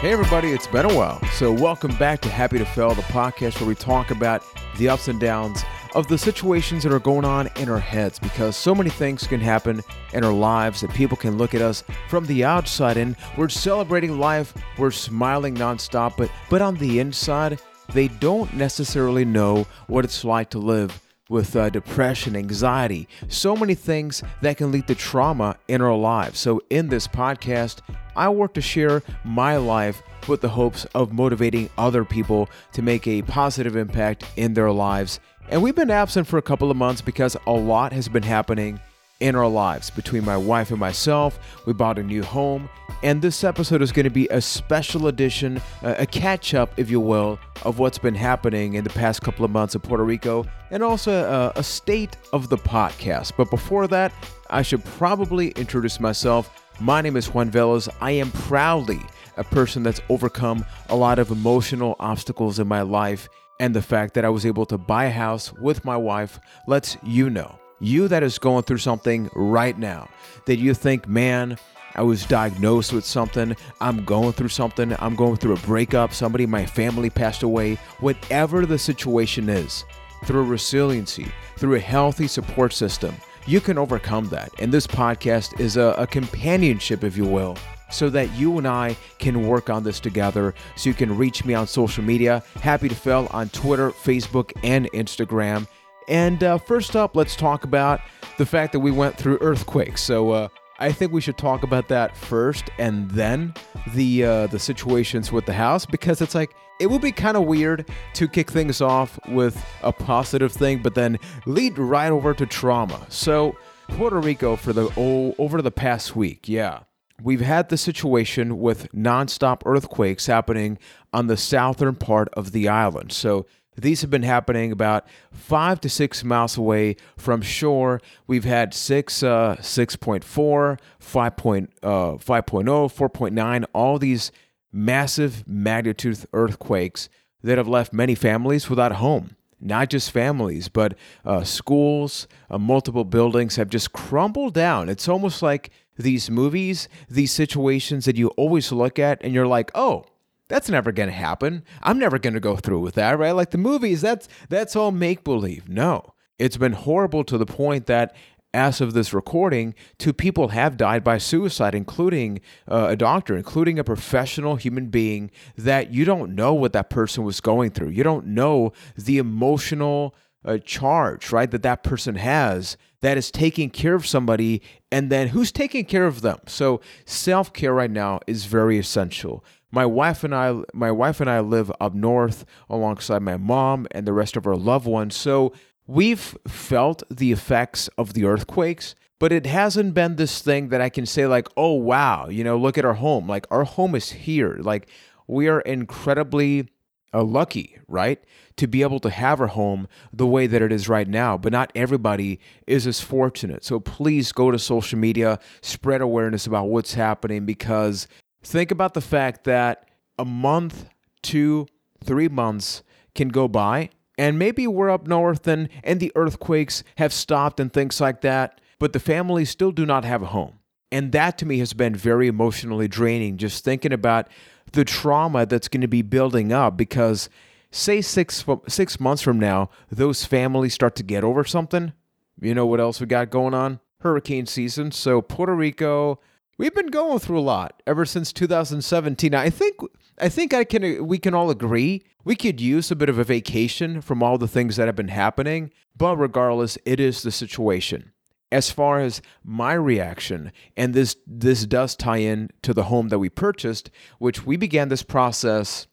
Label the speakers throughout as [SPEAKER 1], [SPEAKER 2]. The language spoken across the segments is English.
[SPEAKER 1] Hey, everybody, it's been a while. So, welcome back to Happy to Fail, the podcast where we talk about the ups and downs of the situations that are going on in our heads because so many things can happen in our lives that people can look at us from the outside and we're celebrating life, we're smiling nonstop, but, but on the inside, they don't necessarily know what it's like to live with uh, depression, anxiety, so many things that can lead to trauma in our lives. So, in this podcast, I work to share my life with the hopes of motivating other people to make a positive impact in their lives. And we've been absent for a couple of months because a lot has been happening in our lives. Between my wife and myself, we bought a new home, and this episode is going to be a special edition, a catch up, if you will, of what's been happening in the past couple of months in Puerto Rico, and also a, a state of the podcast. But before that, I should probably introduce myself. My name is Juan Velas. I am proudly a person that's overcome a lot of emotional obstacles in my life, and the fact that I was able to buy a house with my wife lets you know. You that is going through something right now, that you think, man, I was diagnosed with something, I'm going through something, I'm going through a breakup, somebody in my family passed away, whatever the situation is, through resiliency, through a healthy support system, you can overcome that. And this podcast is a, a companionship, if you will, so that you and I can work on this together. So you can reach me on social media. Happy to Fail on Twitter, Facebook, and Instagram. And uh, first up, let's talk about the fact that we went through earthquakes. So uh, I think we should talk about that first, and then the uh, the situations with the house because it's like it would be kind of weird to kick things off with a positive thing, but then lead right over to trauma. So Puerto Rico for the oh, over the past week, yeah. We've had the situation with nonstop earthquakes happening on the southern part of the island. So these have been happening about five to six miles away from shore. We've had six, uh, 6.4, 5. Point, uh, 5.0, 4.9, all these massive magnitude earthquakes that have left many families without a home. Not just families, but uh, schools, uh, multiple buildings have just crumbled down. It's almost like these movies, these situations that you always look at and you're like, oh, that's never going to happen. I'm never going to go through with that, right? Like the movies, that's that's all make believe. No. It's been horrible to the point that as of this recording, two people have died by suicide, including uh, a doctor, including a professional human being that you don't know what that person was going through. You don't know the emotional uh, charge, right, that that person has that is taking care of somebody and then who's taking care of them. So self care right now is very essential my wife and I my wife and I live up north alongside my mom and the rest of our loved ones. So we've felt the effects of the earthquakes, but it hasn't been this thing that I can say like, "Oh wow, you know, look at our home. Like our home is here." Like we are incredibly uh, lucky, right? To be able to have our home the way that it is right now. But not everybody is as fortunate. So please go to social media, spread awareness about what's happening because Think about the fact that a month, two, three months can go by, and maybe we're up north and, and the earthquakes have stopped and things like that, but the families still do not have a home. And that to me has been very emotionally draining, just thinking about the trauma that's going to be building up because say six six months from now those families start to get over something you know what else we got going on hurricane season so puerto rico We've been going through a lot ever since 2017. I think I think I can we can all agree we could use a bit of a vacation from all the things that have been happening, but regardless, it is the situation. As far as my reaction, and this this does tie in to the home that we purchased, which we began this process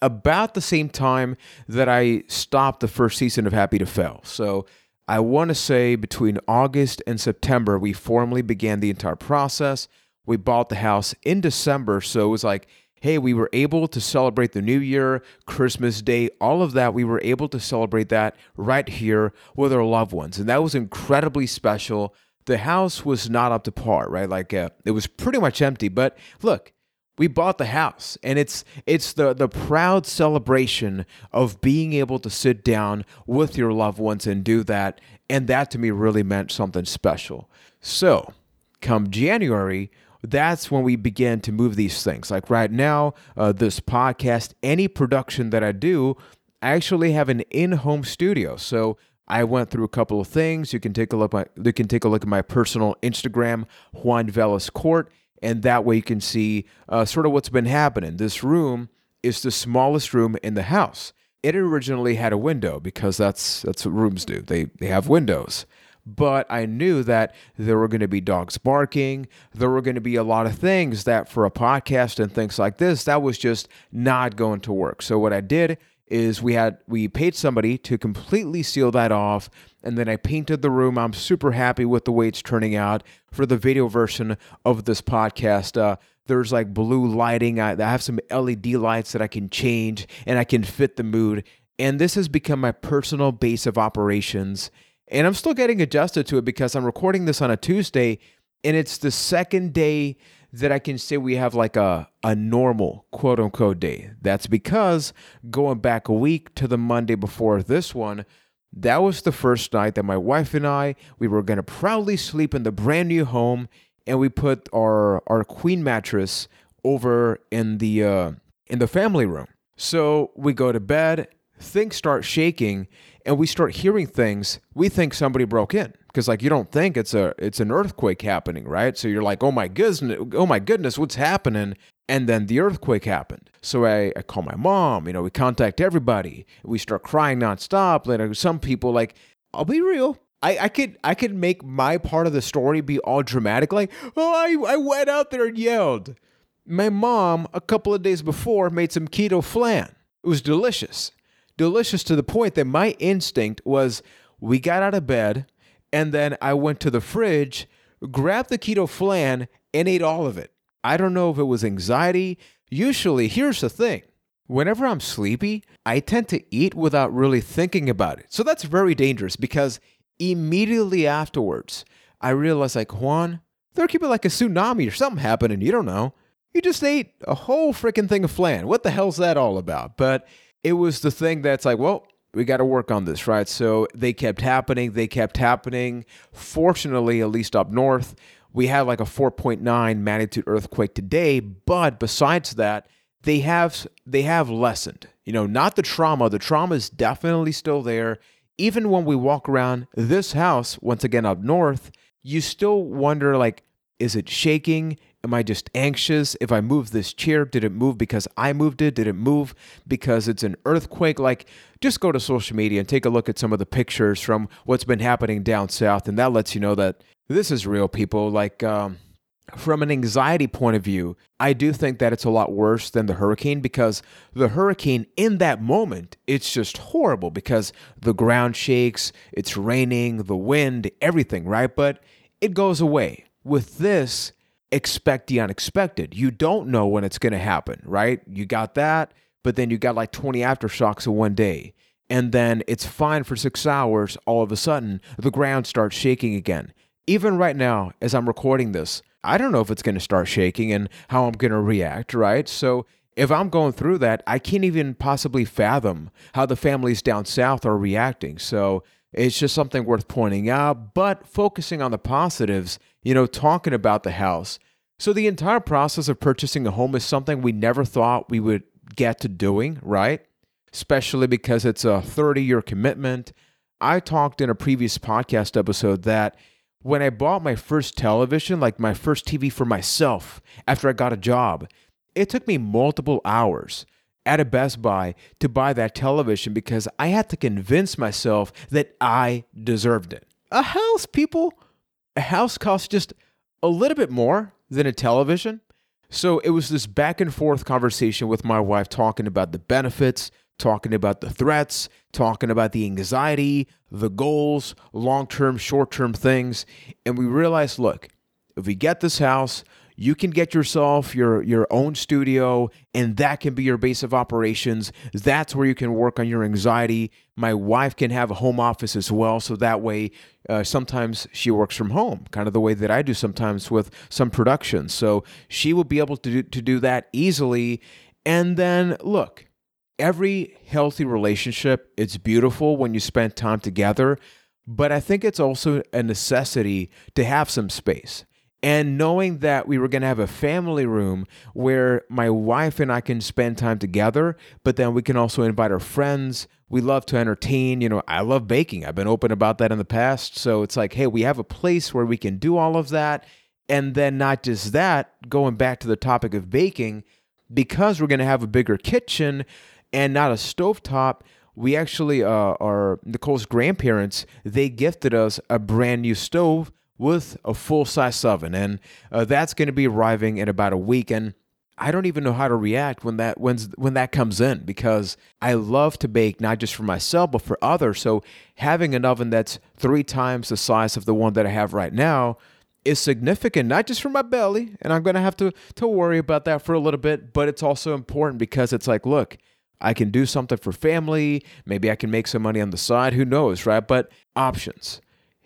[SPEAKER 1] about the same time that I stopped the first season of Happy to Fail. So I want to say between August and September, we formally began the entire process we bought the house in December. So it was like, hey, we were able to celebrate the new year, Christmas Day, all of that. We were able to celebrate that right here with our loved ones. And that was incredibly special. The house was not up to par, right? Like uh, it was pretty much empty. But look, we bought the house and it's it's the the proud celebration of being able to sit down with your loved ones and do that and that to me really meant something special so come january that's when we begin to move these things. Like right now, uh, this podcast, any production that I do, I actually have an in-home studio. So I went through a couple of things. You can take a look. My, you can take a look at my personal Instagram, Juan Velas Court, and that way you can see uh, sort of what's been happening. This room is the smallest room in the house. It originally had a window because that's that's what rooms do. They they have windows but I knew that there were going to be dogs barking. There were going to be a lot of things that for a podcast and things like this, that was just not going to work. So what I did is we had we paid somebody to completely seal that off and then I painted the room. I'm super happy with the way it's turning out for the video version of this podcast. Uh, there's like blue lighting. I, I have some LED lights that I can change and I can fit the mood. And this has become my personal base of operations and I'm still getting adjusted to it because I'm recording this on a Tuesday and it's the second day that I can say we have like a, a normal quote unquote day. That's because going back a week to the Monday before this one, that was the first night that my wife and I we were gonna proudly sleep in the brand new home and we put our our queen mattress over in the uh, in the family room. So we go to bed, things start shaking, and we start hearing things, we think somebody broke in because like you don't think it's a it's an earthquake happening, right? So you're like, oh my goodness, oh my goodness, what's happening? And then the earthquake happened. So I, I call my mom, you know, we contact everybody. We start crying nonstop. Like some people like, I'll be real. I, I could I could make my part of the story be all dramatic, like, oh, I, I went out there and yelled. My mom, a couple of days before, made some keto flan. It was delicious delicious to the point that my instinct was we got out of bed and then I went to the fridge, grabbed the keto flan, and ate all of it. I don't know if it was anxiety. Usually, here's the thing whenever I'm sleepy, I tend to eat without really thinking about it. So that's very dangerous because immediately afterwards, I realized, like, Juan, there could be like a tsunami or something happening. You don't know. You just ate a whole freaking thing of flan. What the hell's that all about? But it was the thing that's like, well, we got to work on this, right? So they kept happening, they kept happening. Fortunately, at least up north, we had like a 4.9 magnitude earthquake today, but besides that, they have they have lessened. You know, not the trauma. The trauma is definitely still there. Even when we walk around this house, once again up north, you still wonder like, is it shaking? Am I just anxious? If I move this chair, did it move because I moved it? Did it move because it's an earthquake? Like, just go to social media and take a look at some of the pictures from what's been happening down south, and that lets you know that this is real, people. Like, um, from an anxiety point of view, I do think that it's a lot worse than the hurricane because the hurricane, in that moment, it's just horrible because the ground shakes, it's raining, the wind, everything, right? But it goes away. With this, expect the unexpected. You don't know when it's going to happen, right? You got that, but then you got like 20 aftershocks in one day. And then it's fine for six hours. All of a sudden, the ground starts shaking again. Even right now, as I'm recording this, I don't know if it's going to start shaking and how I'm going to react, right? So if I'm going through that, I can't even possibly fathom how the families down south are reacting. So it's just something worth pointing out, but focusing on the positives, you know, talking about the house. So the entire process of purchasing a home is something we never thought we would get to doing, right? Especially because it's a 30 year commitment. I talked in a previous podcast episode that when I bought my first television, like my first TV for myself after I got a job, it took me multiple hours at a Best Buy to buy that television because I had to convince myself that I deserved it. A house, people, a house costs just a little bit more than a television. So it was this back and forth conversation with my wife talking about the benefits, talking about the threats, talking about the anxiety, the goals, long term, short term things. And we realized look, if we get this house, you can get yourself your your own studio and that can be your base of operations. That's where you can work on your anxiety. My wife can have a home office as well so that way uh, sometimes she works from home kind of the way that i do sometimes with some productions so she will be able to do, to do that easily. And then look every healthy relationship it's beautiful when you spend time together but i think it's also a necessity to have some space And knowing that we were going to have a family room where my wife and I can spend time together, but then we can also invite our friends. We love to entertain. You know, I love baking. I've been open about that in the past. So it's like, hey, we have a place where we can do all of that. And then not just that, going back to the topic of baking, because we're going to have a bigger kitchen and not a stovetop, we actually, uh, our Nicole's grandparents, they gifted us a brand new stove with a full size oven, and uh, that's going to be arriving in about a week. And I don't even know how to react when that when when that comes in because I love to bake not just for myself but for others. So having an oven that's three times the size of the one that I have right now is significant not just for my belly and I'm going to have to to worry about that for a little bit, but it's also important because it's like, look, I can do something for family, maybe I can make some money on the side, who knows, right? But options.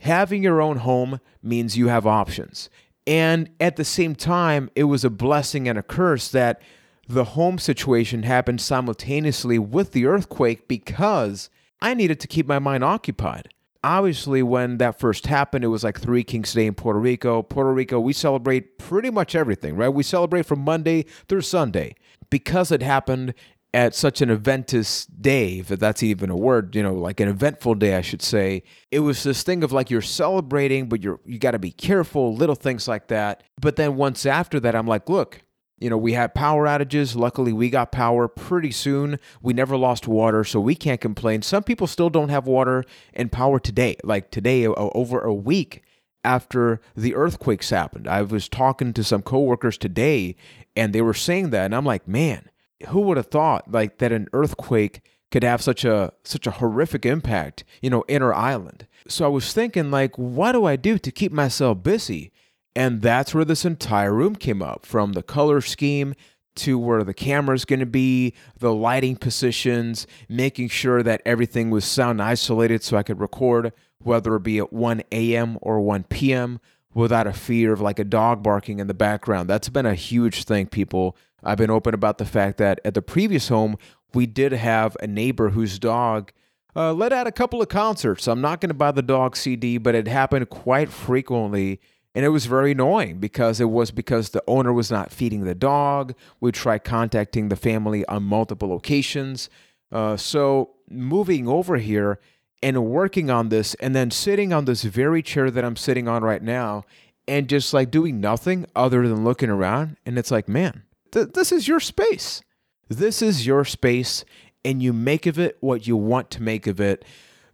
[SPEAKER 1] Having your own home means you have options. And at the same time, it was a blessing and a curse that the home situation happened simultaneously with the earthquake because I needed to keep my mind occupied. Obviously, when that first happened, it was like Three Kings Day in Puerto Rico. Puerto Rico, we celebrate pretty much everything, right? We celebrate from Monday through Sunday. Because it happened at such an eventous day, if that's even a word, you know, like an eventful day, I should say. It was this thing of like you're celebrating, but you're you got to be careful, little things like that. But then once after that, I'm like, look, you know, we had power outages. Luckily, we got power pretty soon. We never lost water, so we can't complain. Some people still don't have water and power today. Like today, over a week after the earthquakes happened. I was talking to some coworkers today, and they were saying that, and I'm like, man who would have thought like that an earthquake could have such a such a horrific impact, you know, in our island. So I was thinking like what do I do to keep myself busy? And that's where this entire room came up from the color scheme to where the camera's going to be, the lighting positions, making sure that everything was sound isolated so I could record whether it be at 1 a.m. or 1 p.m. without a fear of like a dog barking in the background. That's been a huge thing people I've been open about the fact that at the previous home, we did have a neighbor whose dog uh, let out a couple of concerts. I'm not going to buy the dog CD, but it happened quite frequently. And it was very annoying because it was because the owner was not feeding the dog. We tried contacting the family on multiple occasions. Uh, so moving over here and working on this, and then sitting on this very chair that I'm sitting on right now, and just like doing nothing other than looking around. And it's like, man, Th- this is your space. This is your space, and you make of it what you want to make of it.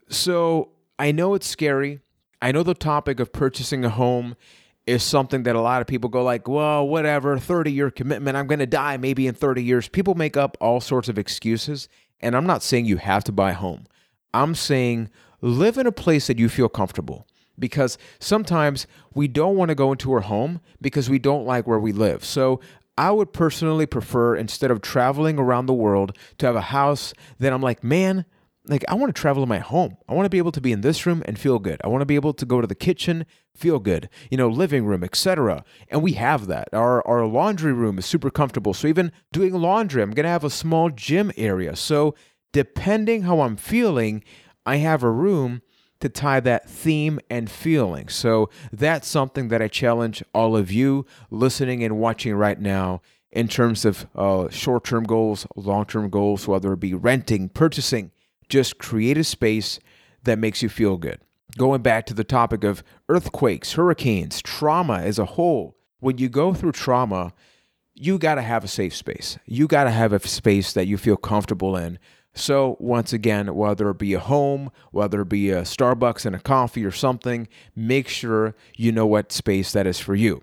[SPEAKER 1] So I know it's scary. I know the topic of purchasing a home is something that a lot of people go like, well, whatever, 30 year commitment, I'm going to die maybe in 30 years. People make up all sorts of excuses. And I'm not saying you have to buy a home. I'm saying live in a place that you feel comfortable because sometimes we don't want to go into our home because we don't like where we live. So I would personally prefer instead of traveling around the world to have a house that I'm like, man, like I want to travel in my home. I want to be able to be in this room and feel good. I want to be able to go to the kitchen, feel good, you know, living room, etc. And we have that. Our our laundry room is super comfortable. So even doing laundry, I'm going to have a small gym area. So depending how I'm feeling, I have a room to tie that theme and feeling. So that's something that I challenge all of you listening and watching right now in terms of uh, short term goals, long term goals, whether it be renting, purchasing, just create a space that makes you feel good. Going back to the topic of earthquakes, hurricanes, trauma as a whole, when you go through trauma, you got to have a safe space. You got to have a space that you feel comfortable in so, once again, whether it be a home, whether it be a Starbucks and a coffee or something, make sure you know what space that is for you.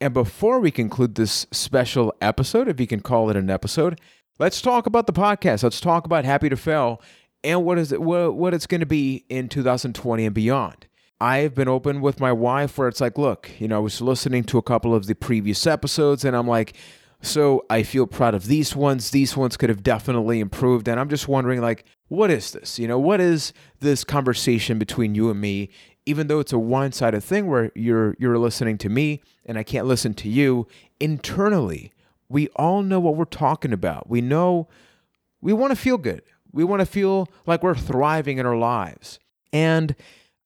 [SPEAKER 1] And before we conclude this special episode, if you can call it an episode, let's talk about the podcast. Let's talk about Happy to Fail and what is it what, it's going to be in 2020 and beyond. I've been open with my wife where it's like, look, you know, I was listening to a couple of the previous episodes and I'm like, so I feel proud of these ones. These ones could have definitely improved. And I'm just wondering, like, what is this? You know, what is this conversation between you and me? Even though it's a one-sided thing where you're you're listening to me and I can't listen to you, internally, we all know what we're talking about. We know we want to feel good. We want to feel like we're thriving in our lives. And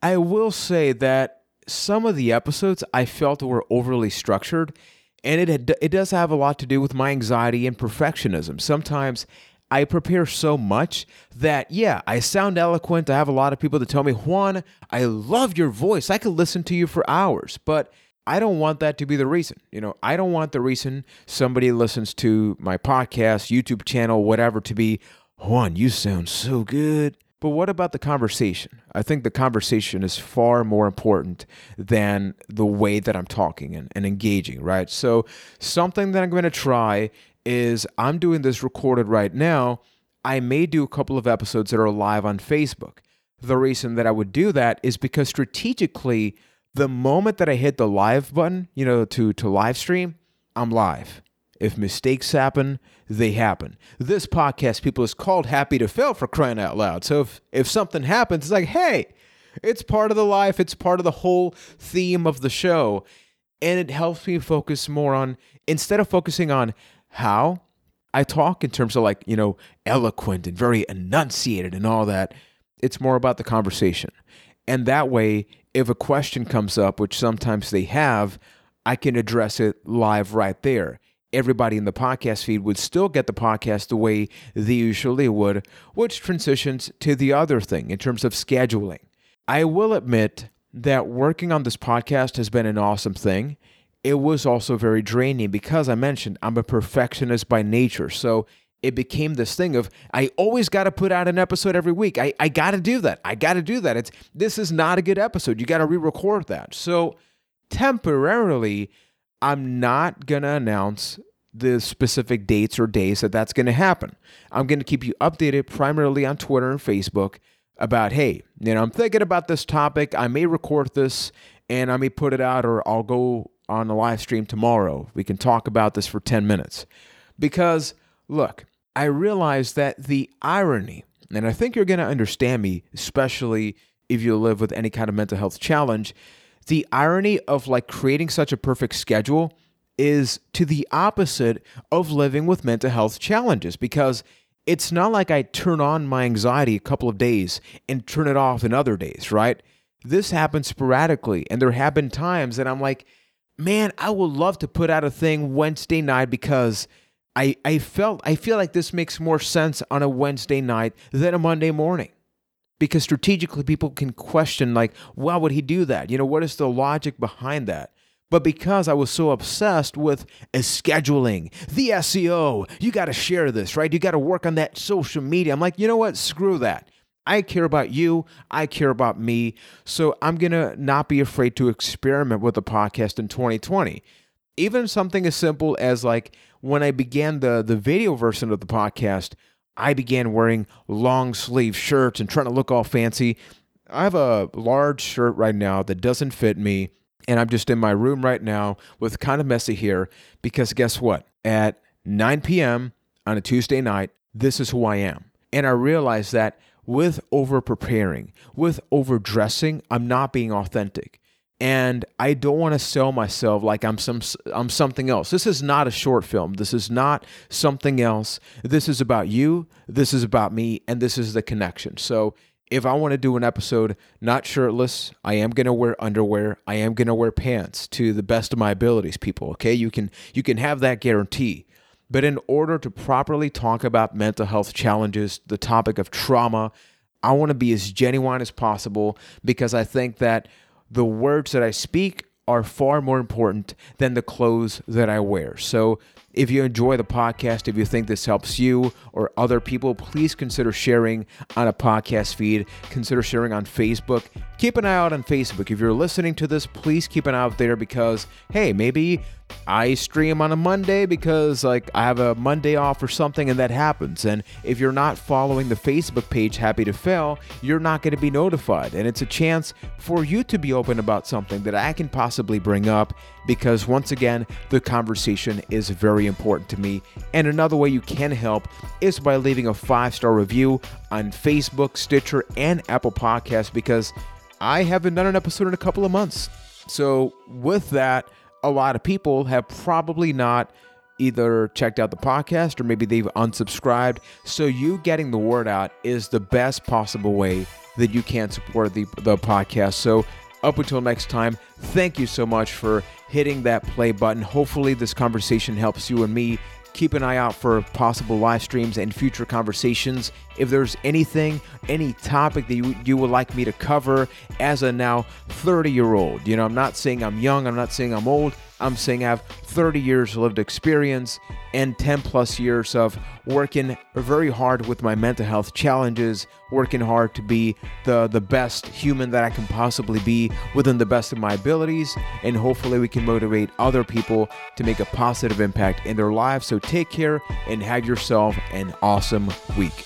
[SPEAKER 1] I will say that some of the episodes I felt were overly structured, and it it does have a lot to do with my anxiety and perfectionism. Sometimes I prepare so much that yeah, I sound eloquent. I have a lot of people that tell me, "Juan, I love your voice. I could listen to you for hours." But I don't want that to be the reason. You know, I don't want the reason somebody listens to my podcast, YouTube channel, whatever to be, Juan, you sound so good. But what about the conversation? I think the conversation is far more important than the way that I'm talking and, and engaging, right? So, something that I'm going to try is I'm doing this recorded right now. I may do a couple of episodes that are live on Facebook. The reason that I would do that is because strategically, the moment that I hit the live button, you know, to to live stream, I'm live. If mistakes happen, they happen. This podcast, people, is called Happy to Fail for crying out loud. So if, if something happens, it's like, hey, it's part of the life, it's part of the whole theme of the show. And it helps me focus more on, instead of focusing on how I talk in terms of like, you know, eloquent and very enunciated and all that, it's more about the conversation. And that way, if a question comes up, which sometimes they have, I can address it live right there everybody in the podcast feed would still get the podcast the way they usually would, which transitions to the other thing in terms of scheduling. I will admit that working on this podcast has been an awesome thing. It was also very draining because I mentioned I'm a perfectionist by nature. So it became this thing of I always got to put out an episode every week. I, I got to do that. I got to do that. It's this is not a good episode. You got to re-record that. So temporarily I'm not going to announce the specific dates or days that that's going to happen. I'm going to keep you updated primarily on Twitter and Facebook about, hey, you know, I'm thinking about this topic. I may record this and I may put it out or I'll go on a live stream tomorrow. We can talk about this for 10 minutes. Because, look, I realize that the irony, and I think you're going to understand me, especially if you live with any kind of mental health challenge, the irony of like creating such a perfect schedule is to the opposite of living with mental health challenges because it's not like I turn on my anxiety a couple of days and turn it off in other days, right? This happens sporadically. And there have been times that I'm like, man, I would love to put out a thing Wednesday night because I, I felt I feel like this makes more sense on a Wednesday night than a Monday morning because strategically people can question like why would he do that you know what is the logic behind that but because I was so obsessed with scheduling, the SEO, you got to share this, right? You got to work on that social media. I'm like, you know what? Screw that. I care about you. I care about me. So I'm going to not be afraid to experiment with the podcast in 2020. Even something as simple as like when I began the, the video version of the podcast, I began wearing long sleeve shirts and trying to look all fancy. I have a large shirt right now that doesn't fit me. And I'm just in my room right now with kind of messy here because guess what? At 9 p.m. on a Tuesday night, this is who I am. And I realize that with over preparing, with overdressing, I'm not being authentic. And I don't want to sell myself like I'm some I'm something else. This is not a short film. This is not something else. This is about you, this is about me, and this is the connection. So if I want to do an episode not shirtless, I am going to wear underwear. I am going to wear pants to the best of my abilities, people, okay? You can you can have that guarantee. But in order to properly talk about mental health challenges, the topic of trauma, I want to be as genuine as possible because I think that the words that I speak are far more important than the clothes that I wear. So if you enjoy the podcast, if you think this helps you or other people, please consider sharing on a podcast feed. Consider sharing on Facebook. Keep an eye out on Facebook. If you're listening to this, please keep an eye out there because, hey, maybe I stream on a Monday because like I have a Monday off or something and that happens. And if you're not following the Facebook page Happy to Fail, you're not going to be notified. And it's a chance for you to be open about something that I can possibly bring up because once again, the conversation is very important to me. And another way you can help is by leaving a 5-star review on Facebook, Stitcher, and Apple Podcasts because I haven't done an episode in a couple of months. So, with that, a lot of people have probably not either checked out the podcast or maybe they've unsubscribed. So you getting the word out is the best possible way that you can support the, the podcast. So Up until next time, thank you so much for hitting that play button. Hopefully, this conversation helps you and me keep an eye out for possible live streams and future conversations. If there's anything, any topic that you, you would like me to cover as a now 30 year old, you know, I'm not saying I'm young, I'm not saying I'm old. I'm saying I have 30 years of lived experience and 10 plus years of working very hard with my mental health challenges, working hard to be the, the best human that I can possibly be within the best of my abilities. And hopefully, we can motivate other people to make a positive impact in their lives. So, take care and have yourself an awesome week.